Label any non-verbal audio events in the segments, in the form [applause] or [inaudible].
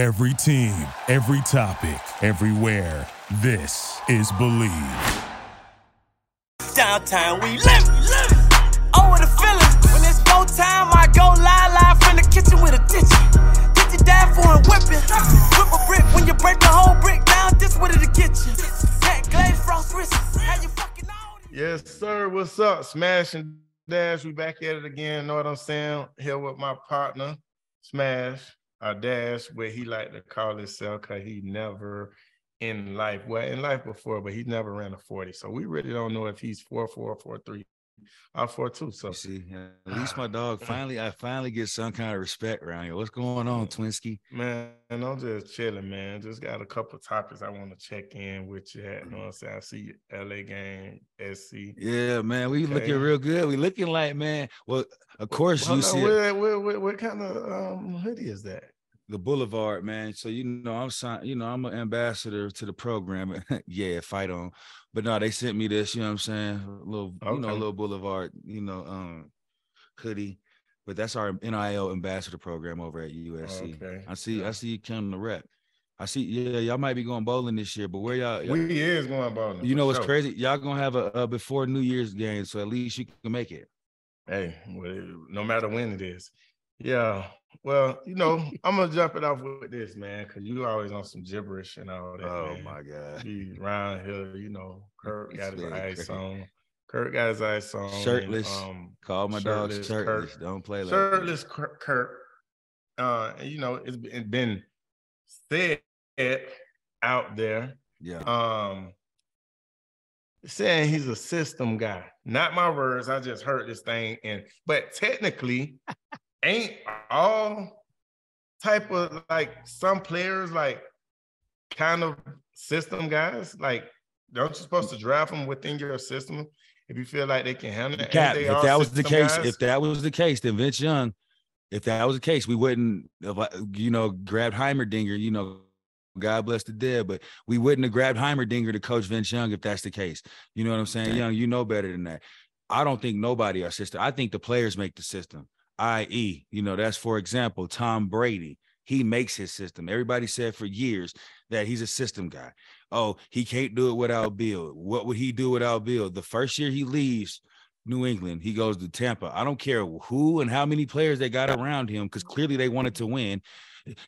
Every team, every topic, everywhere. This is Believe. Downtown, we live, live. Oh, what a feeling. When it's go time, I go live, live from the kitchen with a ditch. Get you down for and whipping. Whip a brick when you break the whole brick down. This what it'll get you. That glaze frost wrist. How you fucking on? Yes, sir. What's up? Smash and Dash. We back at it again. Know what I'm saying? Here with my partner, Smash, our Dash, where he like to call himself because he never in life, well, in life before, but he never ran a 40. So we really don't know if he's 4 4 4 3 or 4 2. So You see, at least my dog finally, I finally get some kind of respect around here. What's going on, Twinsky? Man, I'm just chilling, man. Just got a couple topics I want to check in with you at. You know what I'm saying? I see LA game, SC. Yeah, man, we Okay. looking real good. We looking like, man. Well, of course Hold you on, see what, what, what, what kind of um, hoodie is that? The Boulevard, man. So you know, I'm signed. You know, I'm an ambassador to the program. [laughs] yeah, fight on. But no, they sent me this. You know what I'm saying? A little, you know, a little Boulevard. You know, um, hoodie. But that's our NIL ambassador program over at USC. Okay. I see. Yeah. I see you coming to rep. I see. Yeah, y'all might be going bowling this year, but where y'all? y'all- We is going bowling. You know what's sure. crazy? Y'all gonna have a, a before New Year's game, so at least you can make it. Hey, no matter when it is. Yeah. Well, you know, I'm gonna jump it off with this, man, because you always on some gibberish and all that. Oh man. my god! Be around here, you know, Kurt got his crazy. on. Kurt got his ice on. and, Shirtless. um, Call my dog shirtless. Don't play like shirtless Kurt. Kurt. Uh, you know, it's been, been said out there Yeah. um saying he's a system guy. Not my words. I just heard this thing, and but technically, ain't all type of like some players like kind of system guys. Like, don't you supposed to draft them within your system if you feel like they can handle it? Cap, if that was the case, guys? if that was the case, then Vince Young, if that was the case, we wouldn't have, uh, you know, grabbed Heimerdinger, you know, God bless the dead, but we wouldn't have grabbed Heimerdinger to coach Vince Young if that's the case. You know what I'm saying? Young, you know better than that. I don't think nobody our system. I think the players make the system. I.e., you know, that's for example, Tom Brady. He makes his system. Everybody said for years that he's a system guy. Oh, he can't do it without Bill. What would he do without Bill? The first year he leaves New England, he goes to Tampa. I don't care who and how many players they got around him because clearly they wanted to win.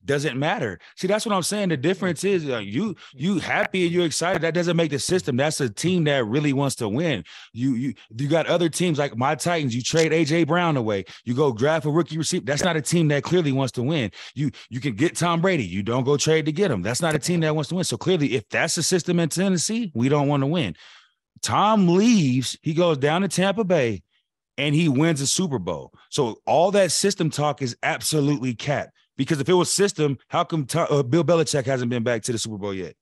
Doesn't matter. See, that's what I'm saying. The difference is uh, you you happy and you're excited. That doesn't make the system. That's a team that really wants to win. You you you got other teams like my Titans. You trade AJ Brown away. You go draft a rookie receiver. That's not a team that clearly wants to win. You you can get Tom Brady. You don't go trade to get him. That's not a team that wants to win. So clearly, if that's the system in Tennessee, we don't want to win. Tom leaves. He goes down to Tampa Bay, and he wins a Super Bowl. So all that system talk is absolutely capped. Because if it was system, how come Tom, uh, Bill Belichick hasn't been back to the Super Bowl yet?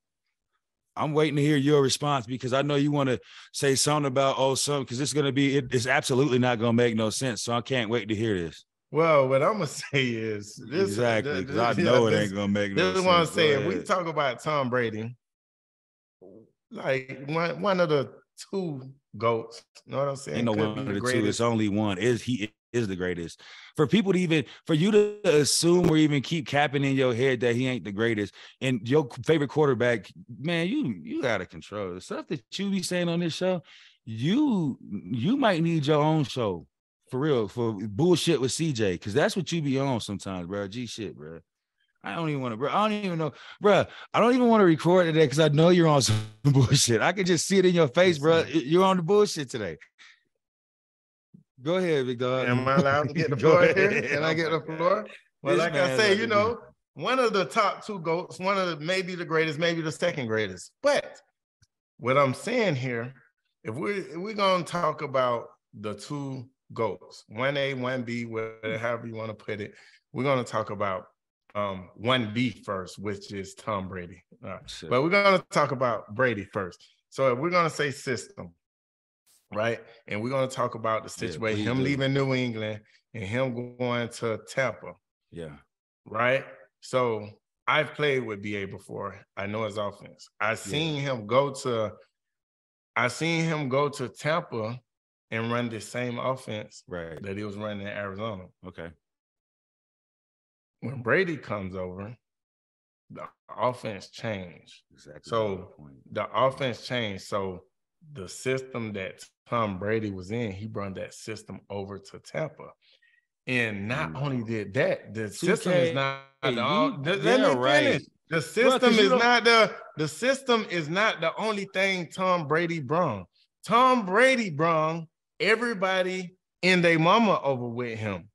I'm waiting to hear your response because I know you want to say something about oh something because it's going to be it- it's absolutely not going to make no sense. So I can't wait to hear this. well, what I'm gonna say is this exactly because I this- know it ain't going to make no This is what I'm saying. We talk about Tom Brady, like one one of the two goats. You know what I'm saying? Ain't no one of the the two. It's only one. Is he is the greatest? For people to even for you to assume or even keep capping in your head that he ain't the greatest, and your favorite quarterback, man, you you out of control. The stuff that you be saying on this show, you you might need your own show for real for bullshit with CJ because that's what you be on sometimes, bro. G shit, bro. I don't even want to, bro. I don't even know, bro. I don't even want to record today because I know you're on [laughs] some bullshit. I can just see it in your face, bro. You're on the bullshit today. Go ahead, big dog. Am I allowed to get the [laughs] floor here? Can I get the floor? Well, This like I say, you know, one of the top two goats, one of the maybe the greatest, maybe the second greatest. But what I'm saying here, if we if we're gonna talk about the two goats, one A, one B, whatever you want to put it, we're gonna talk about um one B first, which is Tom Brady. Uh, but we're gonna talk about Brady first. So if we're gonna say system, right? And we're gonna talk about the situation, please him do. leaving New England and him going to Tampa, yeah, right? So I've played with BA before. I know his offense. I seen him go to I seen him go to Tampa and run the same offense right. that he was running in Arizona. Okay. When Brady comes over, the offense changed. Exactly. So. The offense changed. So the system that Tom Brady was in, he brought that system over to Tampa. And not Mm. only did that, the system is not hey, the all- the- yeah, right. The system you is don't- the the system is not the only thing Tom Brady brung. Tom Brady brung everybody and they mama over with him.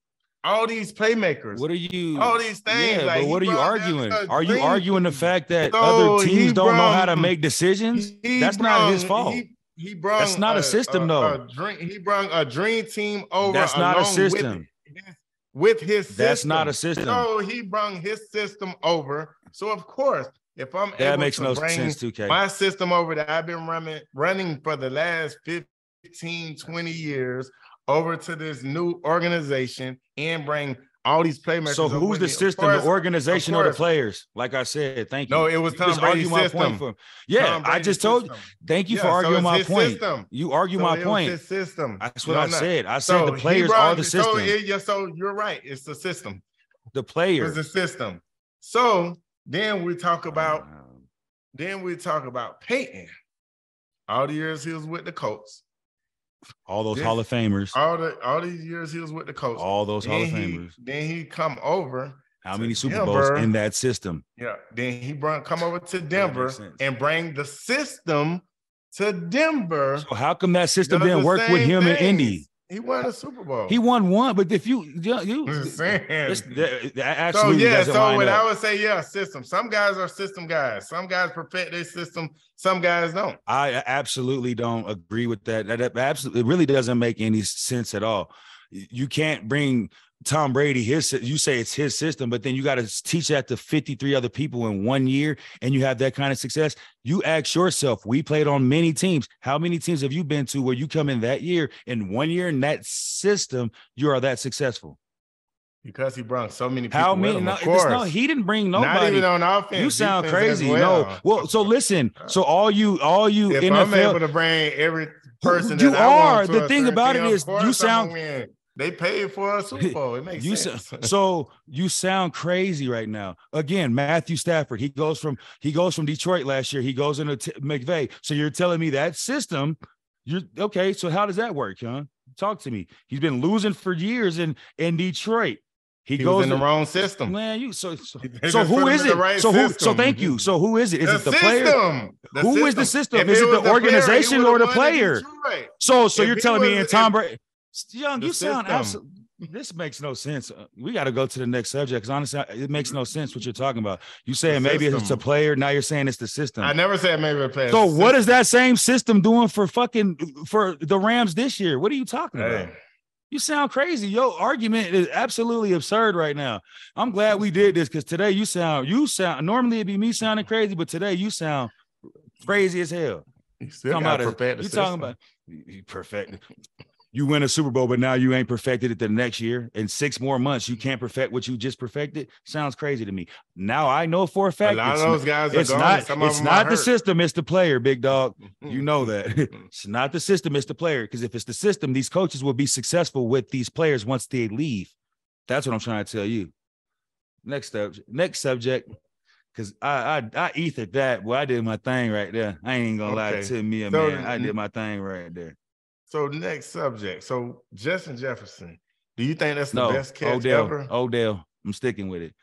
All these playmakers. What are you? all these things, Yeah, like, but what are you arguing? Are you arguing the fact that So other teams don't know how to make decisions? That's not his fault. He, he brung That's not a system, though. A dream, he brought a dream team over. That's not a along with system. his- With, his system. That's not a system. So he brought his system over. So of course, if I'm that able makes to no bring sense, 2K. my system over that I've been running running for the last 15, 20 years over to this new organization and bring all these playmakers. So who's the system, course- the organization, or the players? Like I said, thank you. No, it was You Tom Brady's my system. point for yeah. I just told you. system. Thank you Yeah, for arguing it's my point. system. You argue So my point. system. That's what No, I said. I said So the players brought- are the system. So, it- yeah, so you're right. It's the system. the It's players. the system. So then we talk about then we talk about Peyton. All the years he was with the Colts. All those this- Hall of Famers. All the all these years he was with the coach. All those Hall of then he, Famers. then he come over. How many Super Bowls in that system? Yeah. Then he brought come over to Denver and bring the system to Denver. So how come that system didn't work with him and things. Indy? He won a Super Bowl. He won one, but if you you, [laughs] you saying. this, that, that So yeah, so what up. I would say, yeah, system. Some guys are system guys. Some guys perfect their system. Some guys don't. I absolutely don't agree with that. That, that absolutely it really doesn't make any sense at all. You can't bring Tom Brady his you say it's his system, but then you got to teach that to 53 other people in one year and you have that kind of success. You ask yourself, we played on many teams. How many teams have you been to where you come in that year in one year in that system, you are that successful? Because he brought so many people. How many? No, of course. no, he didn't bring Not nobody. even on offense. You sound defense crazy. Well. No. Well, so listen. Uh, so all you, all you if I'm able NFL, to bring every person, You that I want are. The thing about it of you sound-. They paid for a Super Bowl. It makes [laughs] you sense. so, [laughs] so you sound crazy right now. Again, Matthew Stafford. He goes from he goes from Detroit last year. He goes into T- McVay. So you're telling me that system? You're okay. So how does that work, huh? Talk to me. He's been losing for years in in Detroit. He, he goes in the wrong system. Man, you so [laughs] so, so who is it? right so who? So thank you. So who is it? Is the it the player? system. The Who is the system? If Is it it the player, organization would've or the player? So so If you're telling me in Tom Brady, young, the you sound absolutely. This makes no sense. Uh, We got to go to the next subject because honestly, it makes no sense what you're talking about. You saying maybe it's a player, now you're saying it's the system. I never said maybe a player. so what is that same system doing for fucking for the Rams this year? What are you talking about? You sound crazy. Your argument is absolutely absurd right now. I'm glad we did this because today you sound you sound normally it'd be me sounding crazy, but today you sound crazy as hell. you still Talking about perfect the You talking about you you perfected. You win a Super Bowl, but now you ain't perfected it the next year. In six more months, you can't perfect what you just perfected. Sounds crazy to me. Now I know for a fact. A lot of it's, those guys are it's not. It's not the system. It's the player, big dog. You know that it's not the system. It's the player. Because if it's the system, these coaches will be successful with these players once they leave. That's what I'm trying to tell you. Next up, next subject. Cause I I I ethered that. Well, I did my thing right there. I ain't gonna lie to me, So man. I did my thing right there. So next subject. So Justin Jefferson. Do you think that's the No, best catch Odell. ever? Odell. I'm sticking with it.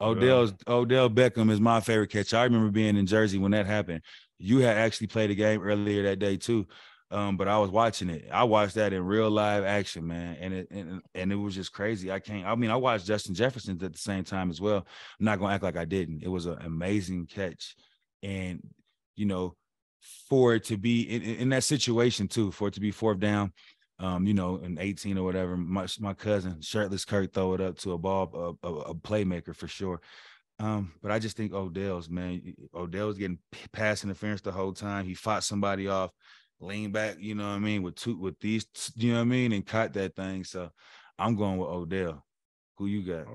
Odell's Odell Beckham is my favorite catch. I remember being in Jersey when that happened. You had actually played a game earlier that day too. Um, but I was watching it. I watched that in real live action, man, and it and, and it was just crazy. I can't. I mean, I watched Justin Jefferson at the same time as well. I'm not gonna act like I didn't. It was an amazing catch, and you know, for it to be in, in that situation too, for it to be fourth down, um, you know, in 18 or whatever, my my cousin shirtless Kurt throw it up to a ball, a, a, a playmaker for sure. Um, but I just think Odell's man, Odell's getting pass interference the whole time. He fought somebody off, lean back, you know what I mean, with two with these, you know what I mean, and caught that thing. So I'm going with Odell. Who you got?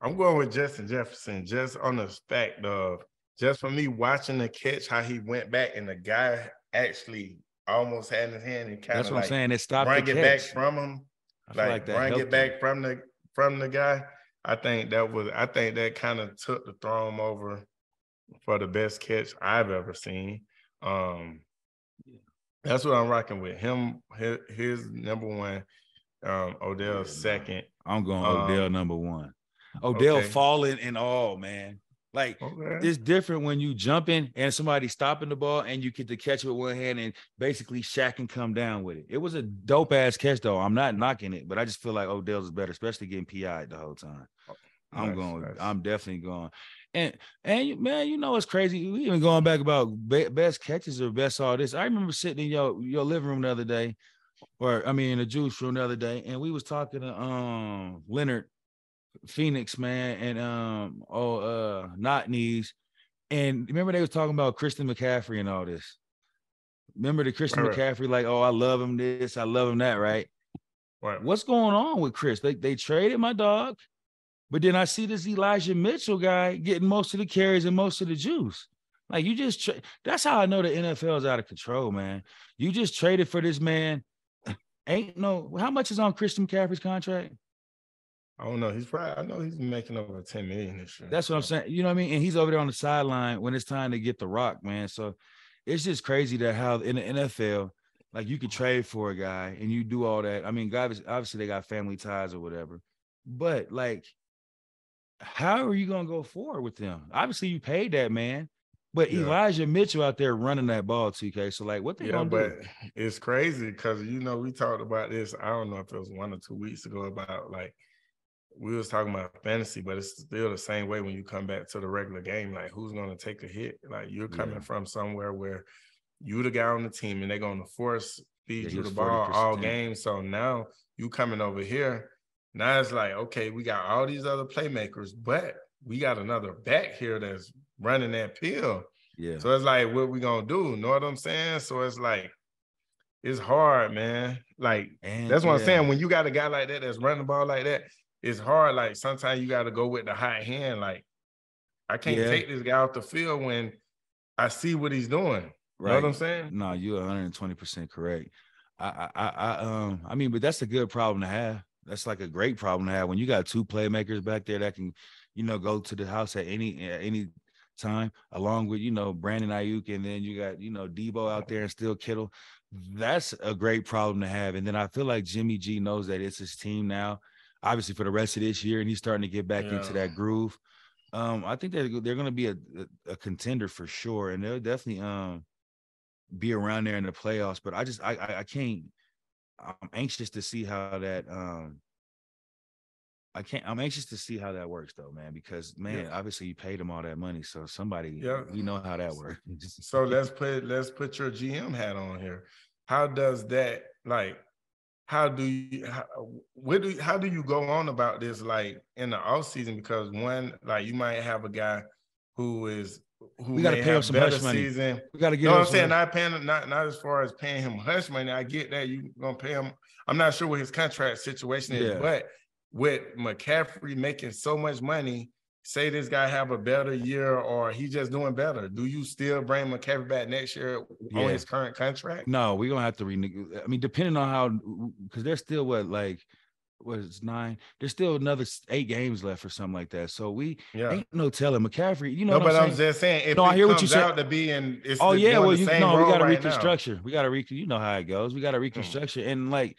I'm going with Justin Jefferson just on the fact of just for me watching the catch, how he went back and the guy actually almost had his hand and kind That's of what I'm like saying. It stopped bring it back from him, I like, like that bring it back from the from the guy. I think that was I think that kind of took the throne over for the best catch I've ever seen. Um that's what I'm rocking with him. His, his number one, um, Odell second. I'm going Um, Odell number one. Odell okay. falling and all, man. Like Okay. it's different when you jumping and somebody stopping the ball and you get to catch it with one hand and basically Shaq can come down with it. It was a dope ass catch though. I'm not knocking it, but I just feel like Odell's is better, especially getting PI the whole time. I'm Nice, going. nice. I'm definitely going. And and man, you know it's crazy. We even going back about be- best catches or best all this. I remember sitting in your your living room the other day, or I mean in the juice room the other day, and we was talking to um Leonard Fournette man and um oh uh not knees, and remember they was talking about Christian McCaffrey and all this. Remember the Christian Right, right. McCaffrey like oh I love him this I love him that right. Right. What's going on with Chris? They they traded my dog, but then I see this Elijah Mitchell guy getting most of the carries and most of the juice. Like you just tra- that's how I know the NFL is out of control, man. You just traded for this man. Ain't no how much is on Christian McCaffrey's contract? I don't know. He's probably I know he's making over 10 million this year. That's what I'm saying. You know what I mean? And he's over there on the sideline when it's time to get the rock, man. So it's just crazy that how in the NFL, like you could trade for a guy and you do all that. I mean, guys, obviously they got family ties or whatever, but like, how are you gonna go forward with them? Obviously, you paid that man, but Yeah. Elijah Mitchell out there running that ball, TK. So like, what they Yeah, gonna but do? it's crazy because you know we talked about this. I don't know if it was one or two weeks ago about like we was talking about fantasy, but it's still the same way when you come back to the regular game. Like who's gonna take a hit? Like you're coming Yeah. from somewhere where you the guy on the team and they're gonna force feed Yeah, you the ball all 40%. game. So now you coming over here. Now it's like, okay, we got all these other playmakers, but we got another back here that's running that pill. Yeah, So it's like, what we gonna do? Know what I'm saying? So it's like, it's hard, man. Like and that's what I'm saying. When you got a guy like that that's running the ball like that, it's hard. Like sometimes you got to go with the hot hand. Like I can't Yeah. take this guy off the field when I see what he's doing. You know what I'm saying? No, you're 120 percent correct. I, I, I, I, um, I mean, but that's a good problem to have. That's like a great problem to have when you got two playmakers back there that can, you know, go to the house at any at any time, along with you know Brandon Aiyuk, and then you got you know Deebo out there and still Kittle. That's a great problem to have. And then I feel like Jimmy G knows that it's his team now, obviously for the rest of this year, and he's starting to get back into that groove. Um, I think that they're going to be a, a, a contender for sure, and they'll definitely um be around there in the playoffs. But I just I I, I can't. I'm anxious to see how that um. I can't. I'm anxious to see how that works, though, man. Because man, obviously you paid him all that money, so somebody, Yeah. we know how that works. So let's put let's put your GM hat on here. How does that like? How do you how, what do how do you go on about this like in the off season? Because one like you might have a guy who is who We gotta may pay him some better hush money. season. we got to get. No, I'm saying one- not paying not not as far as paying him hush money. I get that you gonna pay him. I'm not sure what his contract situation is, Yeah. but with McCaffrey making so much money, say this guy have a better year or he just doing better. Do you still bring McCaffrey back next year Yeah. on his current contract? No, we're gonna have to renegotiate. I mean, depending on how, because there's still what like, what is nine? There's still another eight games left or something like that. So we Yeah. ain't no telling McCaffrey. You know no, but I'm I'm, just saying if No, I hear what you said. to be in it's Oh the- yeah, well you know we got to right now. We got to re. You know how it goes. We got to hmm. reconstructure. And like,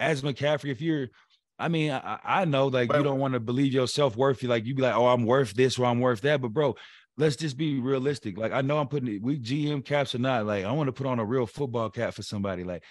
as McCaffrey, if you're, I mean, I, I know like But- you don't want to believe your self worth. You like you be like, oh, I'm worth this or I'm worth that. But bro, let's just be realistic. Like I know I'm putting it. We GM caps or not. Like I want to put on a real football cap for somebody. Like.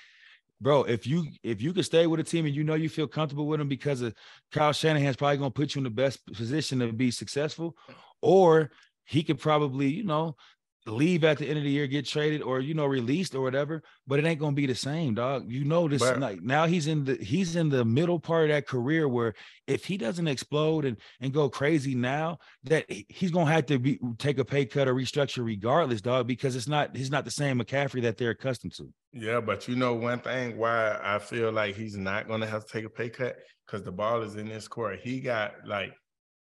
Bro, if you if you can stay with a team and you know you feel comfortable with them because of Kyle Shanahan's probably gonna put you in the best position to be successful, or he could probably, you know, leave at the end of the year, get traded, or you know, released or whatever. But it ain't gonna be the same, dog. You know this. Like now he's in the he's in the middle part of that career where if he doesn't explode and and go crazy now, that he's gonna have to be take a pay cut or restructure regardless, dog, because it's not he's not the same McCaffrey that they're accustomed to. Yeah, but you know one thing why I feel like he's not gonna have to take a pay cut because the ball is in his court. He got like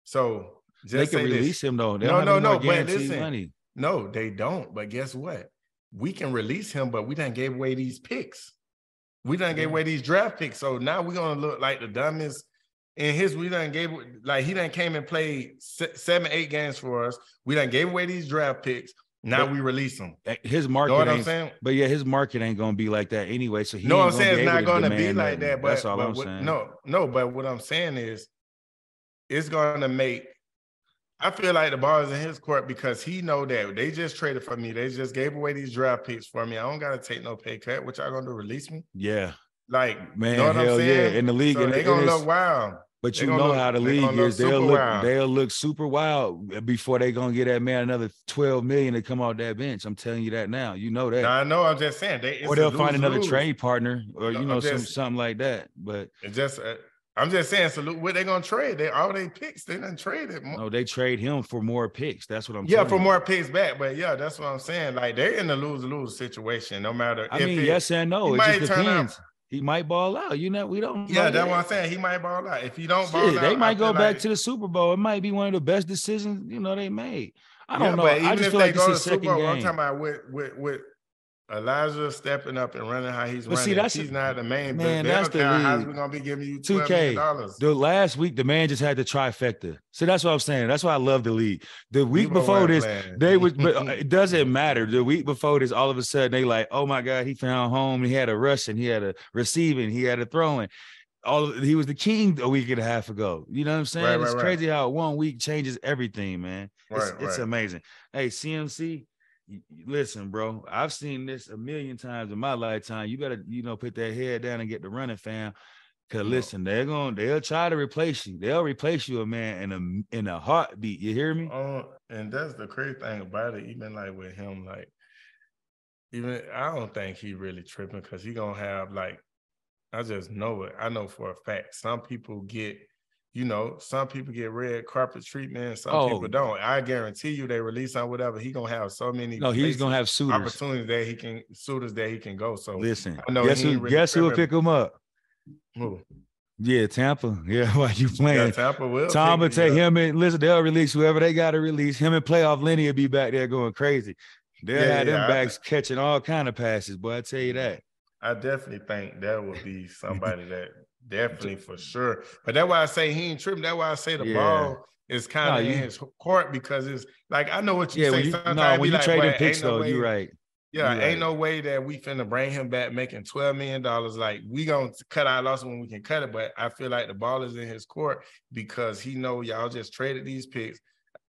so just they can say this. release him though. They No, no, no, but listen, money. No, they don't. But guess what? We can release him, but we done gave away these picks. We done gave away these draft picks. So now we're gonna look like the dumbest in his we done gave like he done came and played seven, eight games for us. We done gave away these draft picks. Now but we release him. Eh, his market, know what I'm saying? But yeah, his market ain't gonna be like that anyway. So he no, I'm saying it's not gonna be like that. But that's all but I'm what, saying. No, no, but what I'm saying is, it's gonna make. I feel like the ball is in his court because he know that they just traded for me. They just gave away these draft picks for me. I don't gotta take no pay cut. What y'all gonna do? Release me? Yeah. Like man, you know hell yeah! In the league, so they gonna look wild. But you know look, how the league is. They'll look wild. they'll look super wild before they gonna get that man another 12 million to come off that bench. I'm telling you that now. You know that. Now, I know. I'm just saying. They, or they'll find another trade partner, or you know, just, some, something like that. But it just. Uh, I'm just saying, so what they gonna trade? They all they picks, they didn't trade it. No, they trade him for more picks. That's what I'm. Saying. Yeah, for you. more picks back. But yeah, that's what I'm saying. Like they're in a lose lose situation. No matter. I mean, it, yes and no. It just depends. Out, he might ball out. You know, we don't. Yeah, that's what I'm saying. He might ball out. If he don't Shit, ball out, they might go back like... to the Super Bowl. It might be one of the best decisions you know they made. I don't yeah, know. I just feel like this is second Bowl, game. I'm talking about with with with Elijah stepping up and running how he's but running. See, that's he's a, not the main man. That's the league. How's we gonna be giving you two K dollars? The last week, the man just had the trifecta. So that's what I'm saying. That's why I love the league. The week before this, playing. they would, but uh, [laughs] it doesn't matter. The week before this, all of a sudden they like, oh my god, he found home. He had a rushing, he had a receiving, he had a throwing. All of, he was the king a week and a half ago. You know what I'm saying? Right, it's right, crazy right. how one week changes everything, man. It's, it's amazing. Hey, CMC, listen, bro, I've seen this a million times in my lifetime. You better, you know, put that head down and get the running, fam. Cause listen, they're going to they'll try to replace you. They'll replace you, a man, in a in a heartbeat. You hear me? Oh, and that's the crazy thing about it. Even like with him, like even I don't think he really tripping because he gonna have like I just know it. I know for a fact. Some people get you know, some people get red carpet treatment, some oh. people don't. I guarantee you, they release on whatever. He gonna have so many. No, he's gonna have suitors. opportunities that he can suitors that he can go. So listen, I know guess who? Really guess who will pick him up? Who? Yeah, Tampa. [laughs] Yeah, why you playing? Yeah, Tampa will. Tom will take him and listen. They'll release whoever they got to release. Him and playoff Lenny will be back there going crazy. They'll yeah, have them yeah, backs I, catching all kind of passes. But I tell you that. I definitely think that would be somebody that Definitely for sure. But that's why I say he ain't tripping. That's why I say the yeah. ball is kind of no, in his court because it's like I know what you yeah, say. You, Sometimes no, when you like, trade picks no though, you're right. Yeah, you're ain't right. no way that we finna bring him back making $12 million. Like we gonna cut our loss when we can cut it. But I feel like the ball is in his court because he know y'all just traded these picks.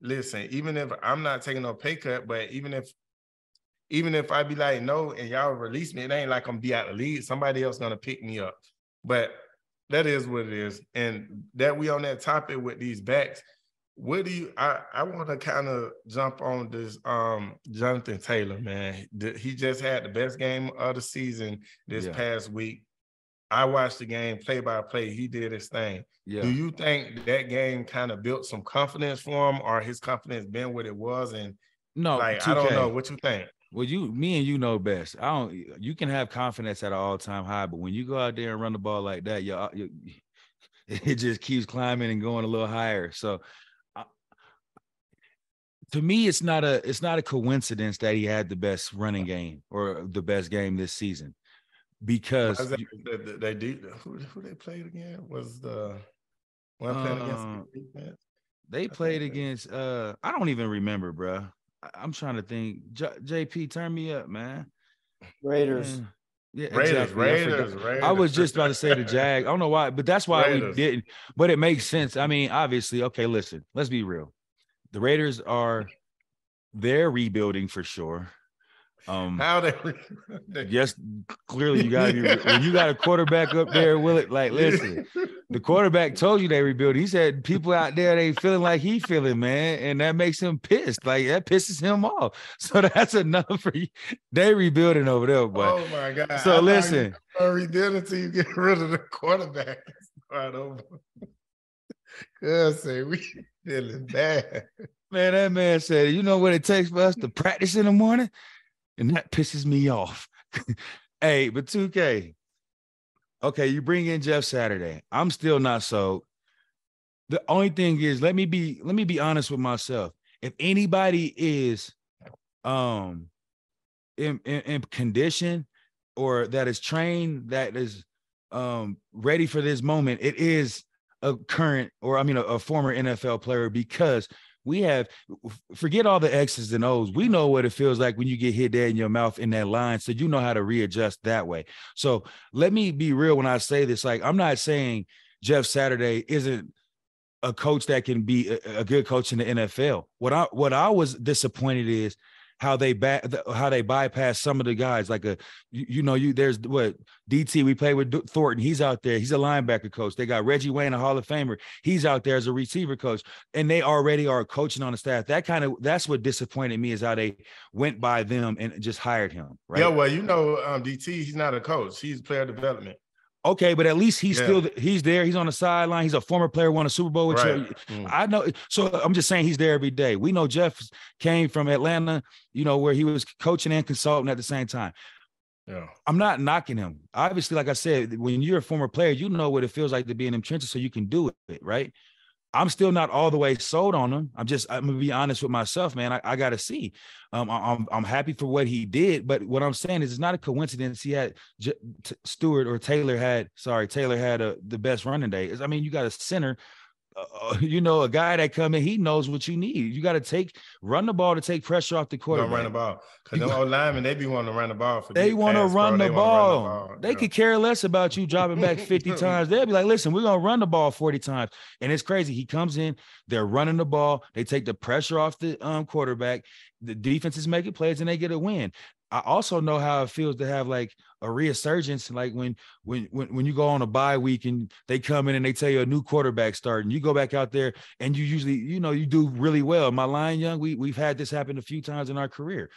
Listen, even if I'm not taking no pay cut, but even if even if I be like no and y'all release me, it ain't like I'm be out the lead. Somebody else gonna pick me up. But that is what it is. And that we on that topic with these backs, what do you I, I want to kind of jump on this um Jonathan Taylor, man. He just had the best game of the season this yeah. past week. I watched the game play by play. He did his thing. Yeah. Do you think that game kind of built some confidence for him, or his confidence been what it was? And no, like 2K. I don't know. What you think? Well, you, me, and you know best. I don't. You can have confidence at an all-time high, but when you go out there and run the ball like that, you, you [laughs] it just keeps climbing and going a little higher. So, uh, to me, it's not a it's not a coincidence that he had the best running game or the best game this season, because that, they, they did. Who, who they played again? Was the one playing uh, against the? They played against. uh I don't even remember, bro. I'm trying to think. J- JP, turn me up, man. Raiders. Man. Yeah, Raiders, exactly. Raiders, I, Raiders. I was just about to say the Jag. I don't know why, but that's why Raiders. we didn't. But it makes sense. I mean, obviously, okay. Listen, let's be real. The Raiders are they're rebuilding for sure. Um, How they? [laughs] yes, clearly you got when you got a quarterback up there. Will it like listen? The quarterback told you they rebuild. He said people out there they feeling like he feeling, man, and that makes him pissed. Like that pisses him off. [laughs] So that's enough for you. They rebuilding over there, but oh my god. So I listen, rebuilding until you get rid of the quarterback. Right over. [laughs] Cause say we feeling bad. Man, that man said, you know what it takes for us to practice in the morning? and that pisses me off. [laughs] hey, but 2K, okay, you bring in Jeff Saturday. I'm still not sold. The only thing is, let me be let me be honest with myself. If anybody is um in, in, in condition or that is trained, that is um ready for this moment, it is a current or I mean a, a former NFL player because we have forget all the X's and O's. We know what it feels like when you get hit dead in your mouth in that line. So you know how to readjust that way. So let me be real when I say this. Like, I'm not saying Jeff Saturday isn't a coach that can be a, a good coach in the NFL. What I what I was disappointed is how they back how they bypass some of the guys like a you, you, know you there's what DT we play with Thornton he's out there he's a linebacker coach. They got Reggie Wayne a Hall of Famer he's out there as a receiver coach and they already are coaching on the staff. That kind of that's what disappointed me is how they went by them and just hired him right? Yeah well you know um, DT he's not a coach he's player development Okay, but at least he's yeah. still he's there. He's on the sideline. He's a former player, won a Super Bowl with right. you. Mm. I know. So I'm just saying he's there every day. We know Jeff came from Atlanta, you know, where he was coaching and consulting at the same time. Yeah. I'm not knocking him. Obviously, like I said, when you're a former player, you know what it feels like to be in them trenches, so you can do it, right? I'm still not all the way sold on him. I'm just I'm gonna be honest with myself, man. I, I gotta see. Um, I, am I'm happy for what he did, but what I'm saying is it's not a coincidence he had J- T- Stewart or Taylor had sorry Taylor had a, the best running day. I mean, you got a center uh, [laughs] you know, a guy that come in, he knows what you need. You got to take run the ball to take pressure off the quarterback. Run the ball because them old linemen they be wanting to run the ball. For they want to run, the ball. They could care less about you dropping back [laughs] fifty times. They'll be like, "Listen, we're gonna run the ball forty times." And it's crazy. He comes in, they're running the ball. They take the pressure off the um, quarterback. The defense is making plays, and they get a win. I also know how it feels to have like a resurgence, like when when when when you go on a bye week and they come in and they tell you a new quarterback start, and you go back out there and you usually, you know, you do really well. My line young, we we've had this happen a few times in our career.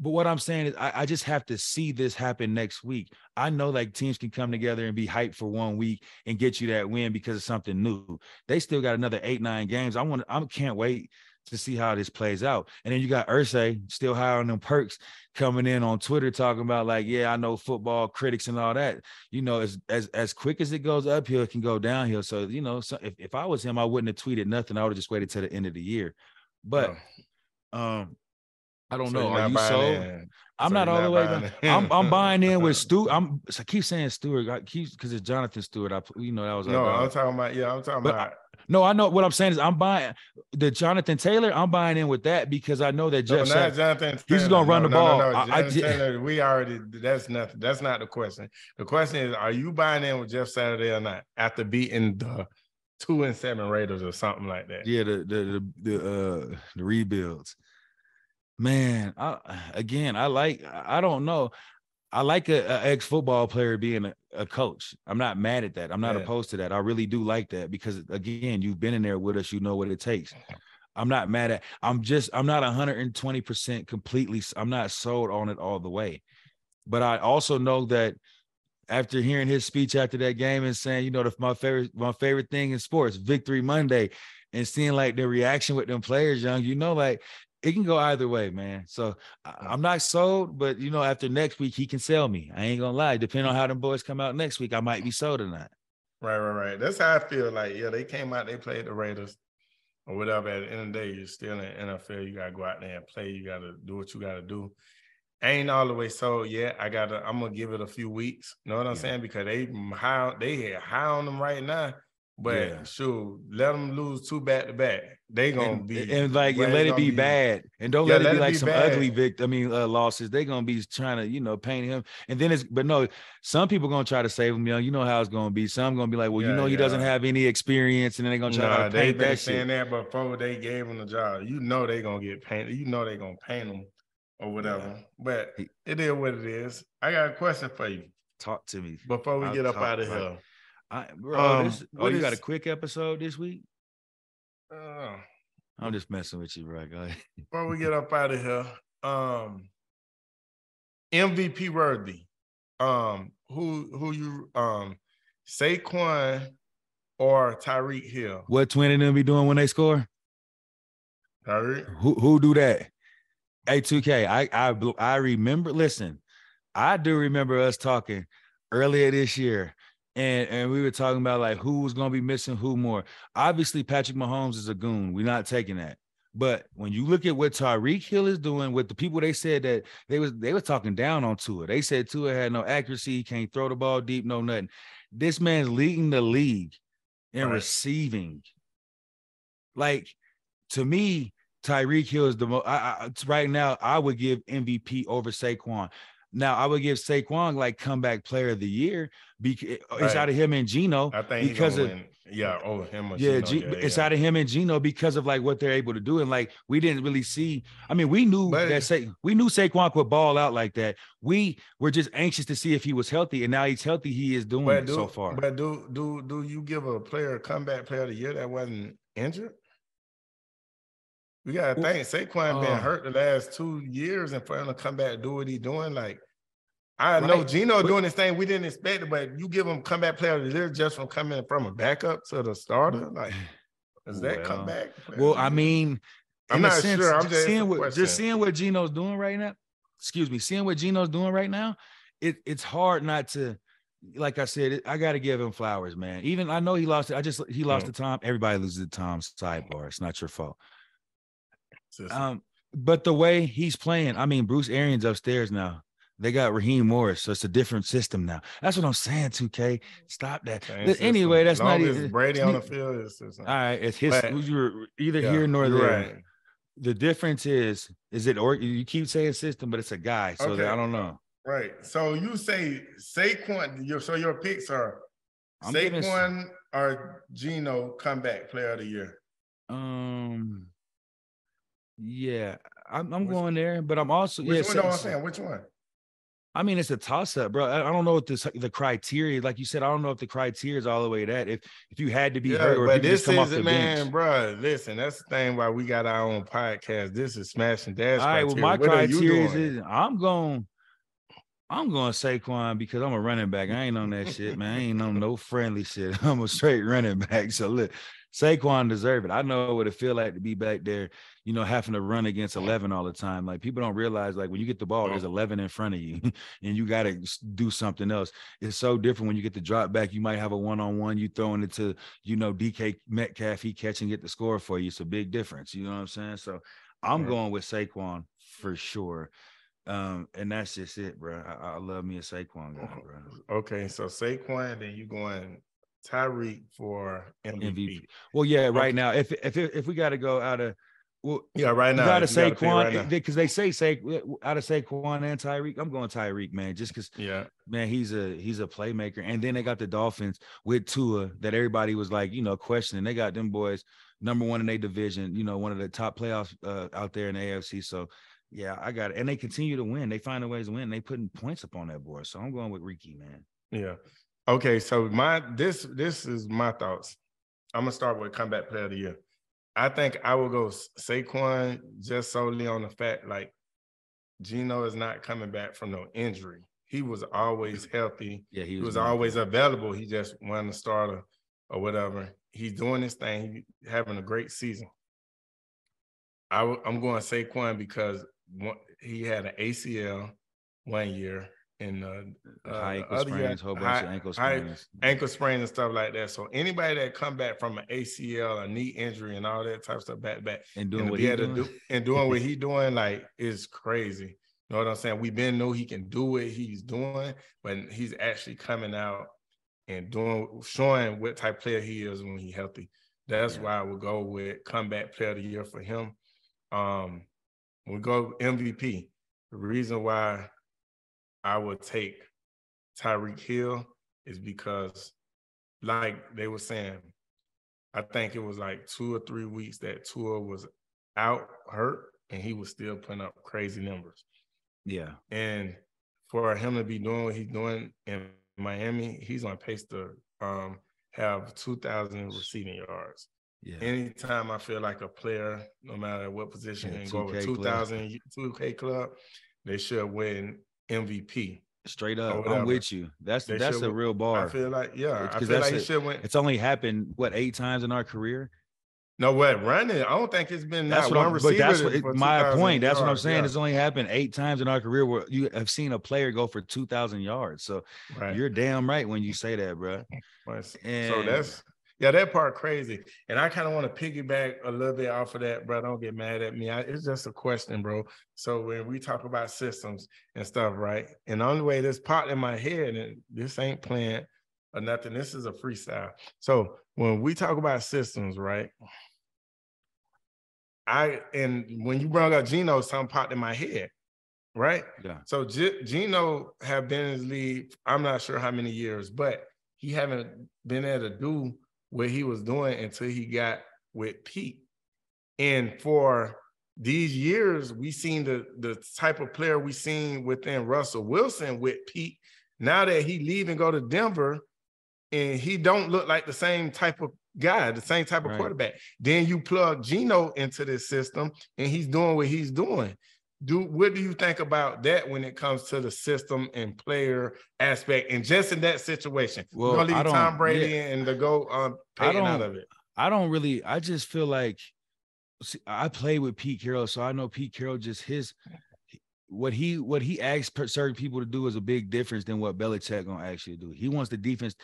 But what I'm saying is, I, I, just have to see this happen next week. I know like teams can come together and be hyped for one week and get you that win because of something new. They still got another eight, nine games. I want, I can't wait to see how this plays out. And then you got Irsay still high on them perks coming in on Twitter talking about like, yeah, I know football critics and all that. You know, as as as quick as it goes uphill, it can go downhill. So you know, so if, if I was him, I wouldn't have tweeted nothing. I would have just waited till the end of the year. But um, I don't so know. Are you so? I'm so not all the way. I'm I'm buying in with [laughs] Stu. I'm I keep saying Stewart. I keep because it's Jonathan Stewart. I you know that was no. I'm talking about yeah. I'm talking but about. No, I know what I'm saying is I'm buying the Jonathan Taylor. I'm buying in with that because I know that Jeff. No, not Jonathan. Taylor. He's gonna run no, the ball. No, no, I, I, Taylor, we already. That's nothing. That's not the question. The question is, are you buying in with Jeff Saturday or not after beating the two and seven Raiders or something like that? Yeah, the the the, the uh the rebuilds. Man, I, again, I like. I don't know. I like a, a ex football player being a, a, coach. I'm not mad at that. I'm not yeah. opposed to that. I really do like that because again, you've been in there with us. You know what it takes. I'm not mad at. I'm just. I'm not 120 percent completely. I'm not sold on it all the way, but I also know that after hearing his speech after that game and saying, you know, the, my favorite my favorite thing in sports, Victory Monday, and seeing like the reaction with them players, young, you know, like it can go either way, man. So I'm not sold, but you know, after next week, he can sell me. I ain't gonna lie. Depending on how them boys come out next week, I might be sold or not. Right, right, right. That's how I feel. Like, yeah, they came out, they played the Raiders or whatever. At the end of the day, you're still in the NFL. You gotta go out there and play. You gotta do what you gotta do. ain't all the way sold yet. I gotta. I'm gonna give it a few weeks. You know what I'm yeah. saying? Because they high, they high on them right now. But yeah. sure, let them lose two back to back. They gonna and, be and like and let it be, be, bad, and don't yeah, let it be like be some bad. ugly victim. I mean, uh, losses. They gonna be trying to you know paint him, and then it's but no, some people gonna try to save him. You know, you know how it's gonna be. Some gonna be like, well, yeah, you know, he doesn't have any experience, and then they gonna try nah, to paint they that saying shit. that before they gave him the job. You know they gonna get painted. You know they gonna paint him or whatever. But it is what it is. I got a question for you. Talk to me before we I'll get up out of here. I, bro, um, this, oh, you is, got a quick episode this week? Uh, I'm just messing with you, bro. Go. Before we get up out of here, um, MVP worthy. Um, who who you um Saquon or Tyreek Hill? What twin of them be doing when they score? Tyreek. Who who do that? A2K. I I I remember. Listen, I do remember us talking earlier this year and and we were talking about like who was going to be missing who more. Obviously, Patrick Mahomes is a goon. We're not taking that. But when you look at what Tyreek Hill is doing with the people, they said that they was they were talking down on Tua. They said Tua had no accuracy, he can't throw the ball deep, no nothing. This man's leading the league in Right. receiving. Like to me, Tyreek Hill is the most. Right now, I would give MVP over Saquon. Now, I would give Saquon like comeback player of the year because it's Right. out of him and Geno. I think because of win. yeah, oh him or yeah, Geno, G, yeah, it's yeah. out of him and Geno because of like what they're able to do, and like we didn't really see. I mean, we knew But- that Sa- we knew Saquon could ball out like that. We were just anxious to see if he was healthy, and now he's healthy. He is doing do, so far. but do do do you give a player a comeback player of the year that wasn't injured? We gotta think Saquon been uh, hurt the last two years, and for him to come back and do what he doing, like I know Right, Geno but- doing this thing we didn't expect it, but you give him comeback player of the year just from coming from a backup to the starter, like [sighs] is that Well, comeback? player Well, I mean, I'm in a not sense, sure. I'm just seeing what just seeing what Geno's doing right now. Excuse me, seeing what Geno's doing right now. It it's hard not to, like I said, I got to give him flowers, man. Even I know he lost. it. I just he lost Yeah. the time. Everybody loses the time. Sidebar. It's not your fault. Um, but the way he's playing, I mean, Bruce Arians upstairs now. They got Raheem Morris, so it's a different system now. That's what I'm saying. 2K, stop that. same anyway, system. that's Long not even Brady on the field. All right, it's his. But- You're either yeah, here nor there. right. The difference is, is it or you keep saying system, but it's a guy. So that, I don't know. Right. So you say Saquon, your so your picks are I'm giving Saquon or Geno comeback player of the year. Um, yeah, I'm, I'm Which- going there, but I'm also Which yeah. one know I'm saying? Which one? I mean, it's a toss up, bro. I, I don't know what this the criteria, like you said, I don't know if the criteria is all the way that if if you had to be Yeah, hurt or if but you this just come off is it, man, bench. bro. Listen, that's the thing why we got our own podcast. This is smashing dash. All right, well, my criteria. What criteria is I'm going. I'm going Saquon because I'm a running back. I ain't on that shit, man. I ain't on no friendly shit. [laughs] I'm a straight running back. So look, Saquon deserve it. I know what it feel like to be back there, you know, having to run against 11 all the time. Like people don't realize, like when you get the ball, there's 11 in front of you, [laughs] and you got to do something else. It's so different when you get the drop back. You might have a one-on-one. You throwing it to, you know, DK Metcalf. He catch and get the score for you. It's a big difference. You know what I'm saying? So I'm Right. going with Saquon for sure. Um, and that's just it, bro. I, I love me a Saquon guy, bro. Okay, so Saquon, then you going Tyreek for MVP. MVP. Well, yeah, right now, if if if we got to go out of well, Yeah, right now. got to you gotta Saquon right because they say Sa- out of Saquon and Tyreek. I'm going Tyreek, man, just because Yeah, man, he's a he's a playmaker. And then they got the Dolphins with Tua that everybody was like, you know, questioning. They got them boys number one in their division, you know, one of the top playoffs uh, out there in the AFC. So yeah, I got it. And they continue to win. They find a ways to win. They putting points up on that board. So I'm going with Ricky, man. yeah. Okay, so my this this is my thoughts. I'm gonna start with comeback player of the year. I think I will go Saquon just solely on the fact like Geno is not coming back from no injury. He was always healthy. Yeah, he He was, was always available. He just won the starter or whatever. He's doing his thing, he having a great season. I, I'm going Saquon because one, he had an ACL one year and uh, uh, high ankle sprains, whole bunch high- of ankle sprains. ankle sprain and stuff like that. So anybody that come back from an ACL, a knee injury, and all that type of stuff back back, and doing and what he doing. do and doing what [laughs] he doing like is crazy. You know what I'm saying? We've been know he can do what he's doing, but he's actually coming out and doing showing what type of player he is when he's healthy. That's Yeah. why I would go with comeback player of the year for him. Um, we go MVP. The reason why I would take Tyreek Hill is because, like they were saying, I think it was like two or three weeks that Tua was out hurt and he was still putting up crazy numbers. yeah, And for him to be doing what he's doing in Miami, he's on pace to um, have 2,000 receiving yards. yeah. Anytime I feel like a player, no matter what position, Yeah, and go over 2K 2,000 2K club, they should win MVP. Straight up, I'm with you. That's They that's a win- real bar. I feel like, yeah, I Because feel like he it. should win. It's only happened what eight times in our career. No, what running? I don't think it's been That's what one I'm. receiver. But that's what, my point. That's what I'm saying. yeah. It's only happened eight times in our career where you have seen a player go for two thousand yards. So Right. you're damn right when you say that, bro. Right. So that's yeah, that part crazy. And I kind of want to piggyback a little bit off of that, bro. Don't get mad at me. I, it's just a question, bro. So when we talk about systems and stuff, right? And the only way this popped in my head, and this ain't planned, or nothing. This is a freestyle. So when we talk about systems, right? I and when you brought up Geno, something popped in my head, right? Yeah. So G- Geno have been in his league. I'm not sure how many years, but he haven't been able to do what he was doing until he got with Pete. And for these years, we seen the the type of player we seen within Russell Wilson with Pete. Now that he leave and go to Denver, and he don't look like the same type of guy, the same type of Right. quarterback. Then you plug Geno into this system, and he's doing what he's doing. Do what do you think about that when it comes to the system and player aspect, and just in that situation? Well, I leave Tom Brady yeah. and to go um Peyton out of it. I don't really. I just feel like see, I played with Pete Carroll, so I know Pete Carroll just his what he what he asks certain people to do is a big difference than what Belichick gonna actually do. He wants the defense.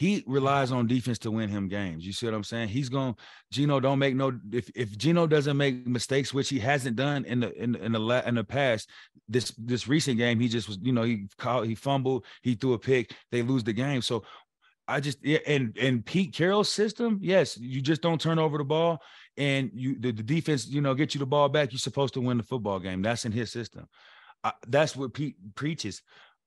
He relies on defense to win him games. You see what I'm saying? He's going. Geno don't make no. If if Geno doesn't make mistakes, which he hasn't done in the in in the la, in the past, this this recent game he just was. You know he called he fumbled, he threw a pick, they lose the game. So I just yeah, and and Pete Carroll's system, yes, you just don't turn over the ball, and you the, the defense, you know, get you the ball back. You're supposed to win the football game. That's in his system. I, that's what Pete preaches.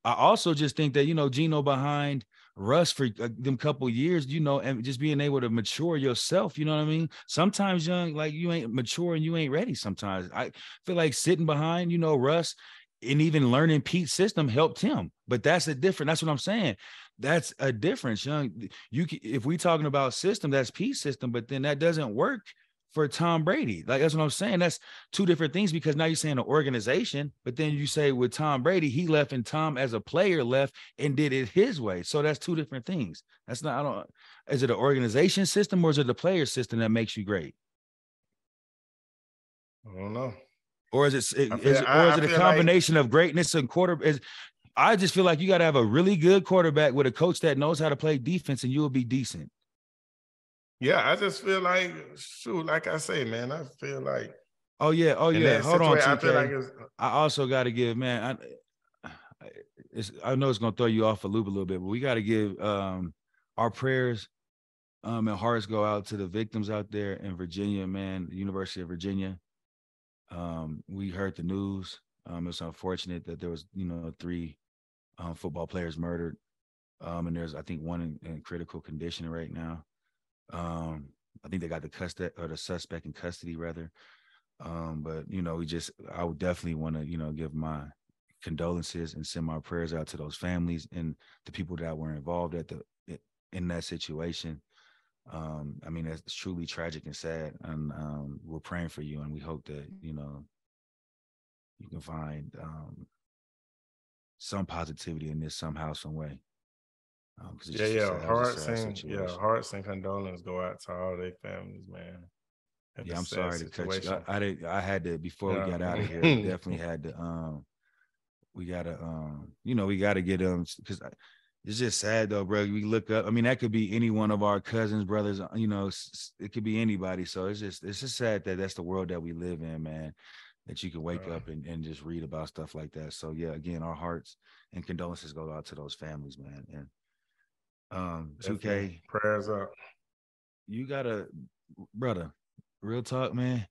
I also just think that you know Geno behind Russ for uh, them couple years, you know, and just being able to mature yourself. You know what I mean? Sometimes young, like you ain't mature and you ain't ready. Sometimes I feel like sitting behind, you know, Russ and even learning Pete's system helped him. But that's a different. That's what I'm saying. That's a difference, young. You if we talking about system, that's Pete's system, but then that doesn't work for Tom Brady. Like that's what I'm saying. That's two different things because now you're saying an organization, but then you say with Tom Brady, he left and Tom as a player left and did it his way. So that's two different things. That's not. I don't. Is it an organization system or is it the player system that makes you great? I don't know. Or is it, I is feel- it, or is it a feel like- combination of greatness and quarter? Is I just feel like you got to have a really good quarterback with a coach that knows how to play defense, and you will be decent. Yeah, I just feel like shoot, like I say, man, I feel like Oh yeah, oh yeah. Hold on, I feel like it's I also got to give man. I, it's, I know it's gonna throw you off a loop a little bit, but we got to give um our prayers um and hearts go out to the victims out there in Virginia, man, the University of Virginia. Um, we heard the news. Um, it's unfortunate that there was, you know, three um, football players murdered. Um, and there's I think one in, in critical condition right now. Um, I think they got the custody or the suspect in custody rather. Um, but you know, we just I would definitely want to, you know, give my condolences and send my prayers out to those families and the people that were involved at the in that situation. Um, I mean, it's truly tragic and sad, and um, we're praying for you, and we hope that you know you can find um, some positivity in this somehow, some way. Um, yeah, yeah. sad- it's a Hearts and yeah, hearts and condolence go out to all their families, man. That's Yeah, I'm sorry to cut you. situation. I, I did. I had to before we got out of here. definitely [laughs] had to. Um, we gotta. Um, you know, we gotta get them because it's just sad though, bro. We look up. I mean, that could be any one of our cousins, brothers. uh, You know, it could be anybody. So it's just it's just sad that that's the world that we live in, man. That you can wake Uh. up and, and just read about stuff like that. So yeah, again, our hearts and condolences go out to those families, man. And um, two K, prayers up. you gotta, brother, real talk, man.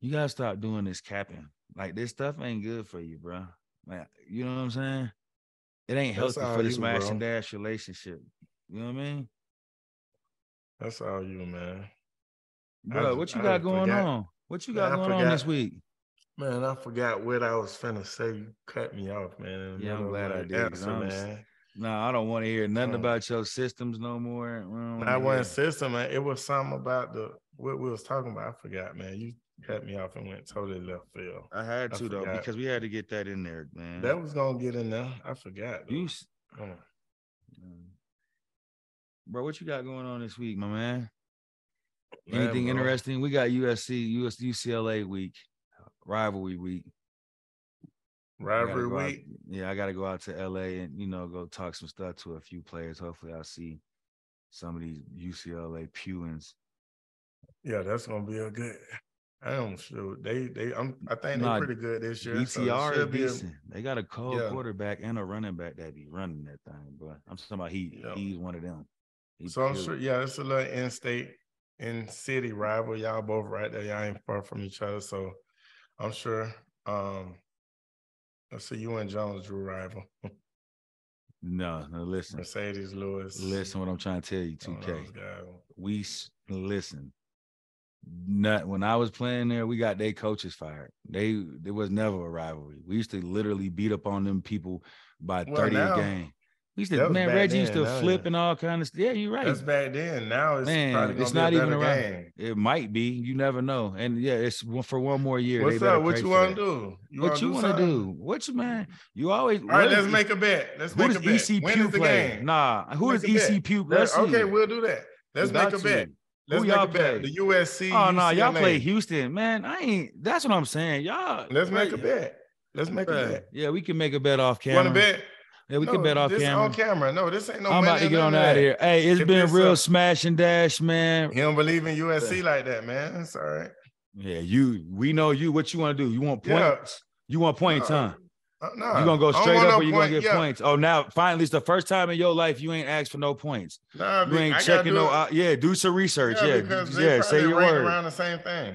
You gotta stop doing this capping. Like this stuff ain't good for you, bro. Like, you know what I'm saying? It ain't healthy for the you, smash bro. and dash relationship. You know what I mean? That's all you, man. I Bro, just- what you I got going forgot- on? What you got I going on this week? Man, I forgot what I was finna say. You cut me off, man. Yeah, I'm glad I did, Answer, man. No, I don't want to hear nothing about your systems no more. We I wasn't system, man. It was something about the what we was talking about. I forgot, man. You cut me off and went totally left field. I had I to though because we had to get that in there, man. That was gonna get in there. I forgot. though. you, Mm. bro. What you got going on this week, my man? Man, Anything bro. interesting? We got USC, US, UCLA week, rivalry week. I Rivalry go out- week. yeah, I got to go out to LA and you know go talk some stuff to a few players. Hopefully, I'll see some of these UCLA Pewans. Yeah, that's gonna be a good. I don't sure they they I'm I think Nah, they're pretty good this year. so BTR is should be a- They got a cold Yeah. quarterback and a running back that be running that thing, but I'm talking about he Yeah. he's one of them. He So I'm sure, yeah, it's a little in-state, in-city rival. Y'all both right there. Y'all ain't far from each other. So I'm sure. Um, let's see, you and Jones Drew rival. No, [laughs] no, listen. Marcedes Lewis. Listen what I'm trying to tell you, 2K. guys. we listen. Not when I was playing there, we got their coaches fired. They there was never a rivalry. We used to literally beat up on them people by Well, 30 now- a game. We used to man, Reggie used to flip yeah. and all kind of stuff. Yeah, you're right. That's back then. Now it's Man, probably it's not even around. game. It might be. You never know. And yeah, it's for one more year. What's up? What you want to do? You what you want to do? What you man? You always. All right, let's is- make a bet. Let's make a bet. EC When is the play? game? Nah, who make a EC? Let- Let's see. okay, we'll do that. Let's We make a bet. Let's Who make y'all a bet. play? The USC. Oh no, y'all play Houston, man. I ain't. That's what I'm saying. Y'all. Let's make a bet. Let's make a bet. Yeah, we can make a bet off You camera. want to bet? Yeah, we no, can bet off this camera. on camera. No, this ain't no. I'm about to get on out of here. Hey, it's been real up. smash and dash, man. He don't believe in USC like that, man. It's all right. Yeah, you. We know you. What you want to do? You want Yeah. points? You want points, No, huh? Uh, no, You gonna go straight up, no or you gonna get yeah. points? Oh, now finally, it's the first time in your life you ain't asked for no points. Nah, You ain't I checking no. it. Yeah, do some research. Yeah, Yeah, yeah. Say your word. around the same thing.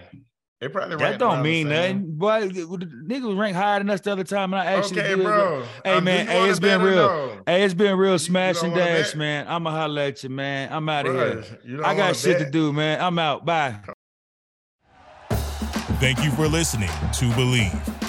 They probably That don't mean same. nothing. Boy, the nigga was ranked higher than us the other time, and I actually Okay, did. bro. Hey, Um, do man, you hey, it's been real. no? Hey, it's been real smash and wanna dash, man. I'ma holler at you, man. I'm out of here. Bruh, you don't I got wanna shit to do, man. I'm out. Bye. Thank you for listening to Bleav.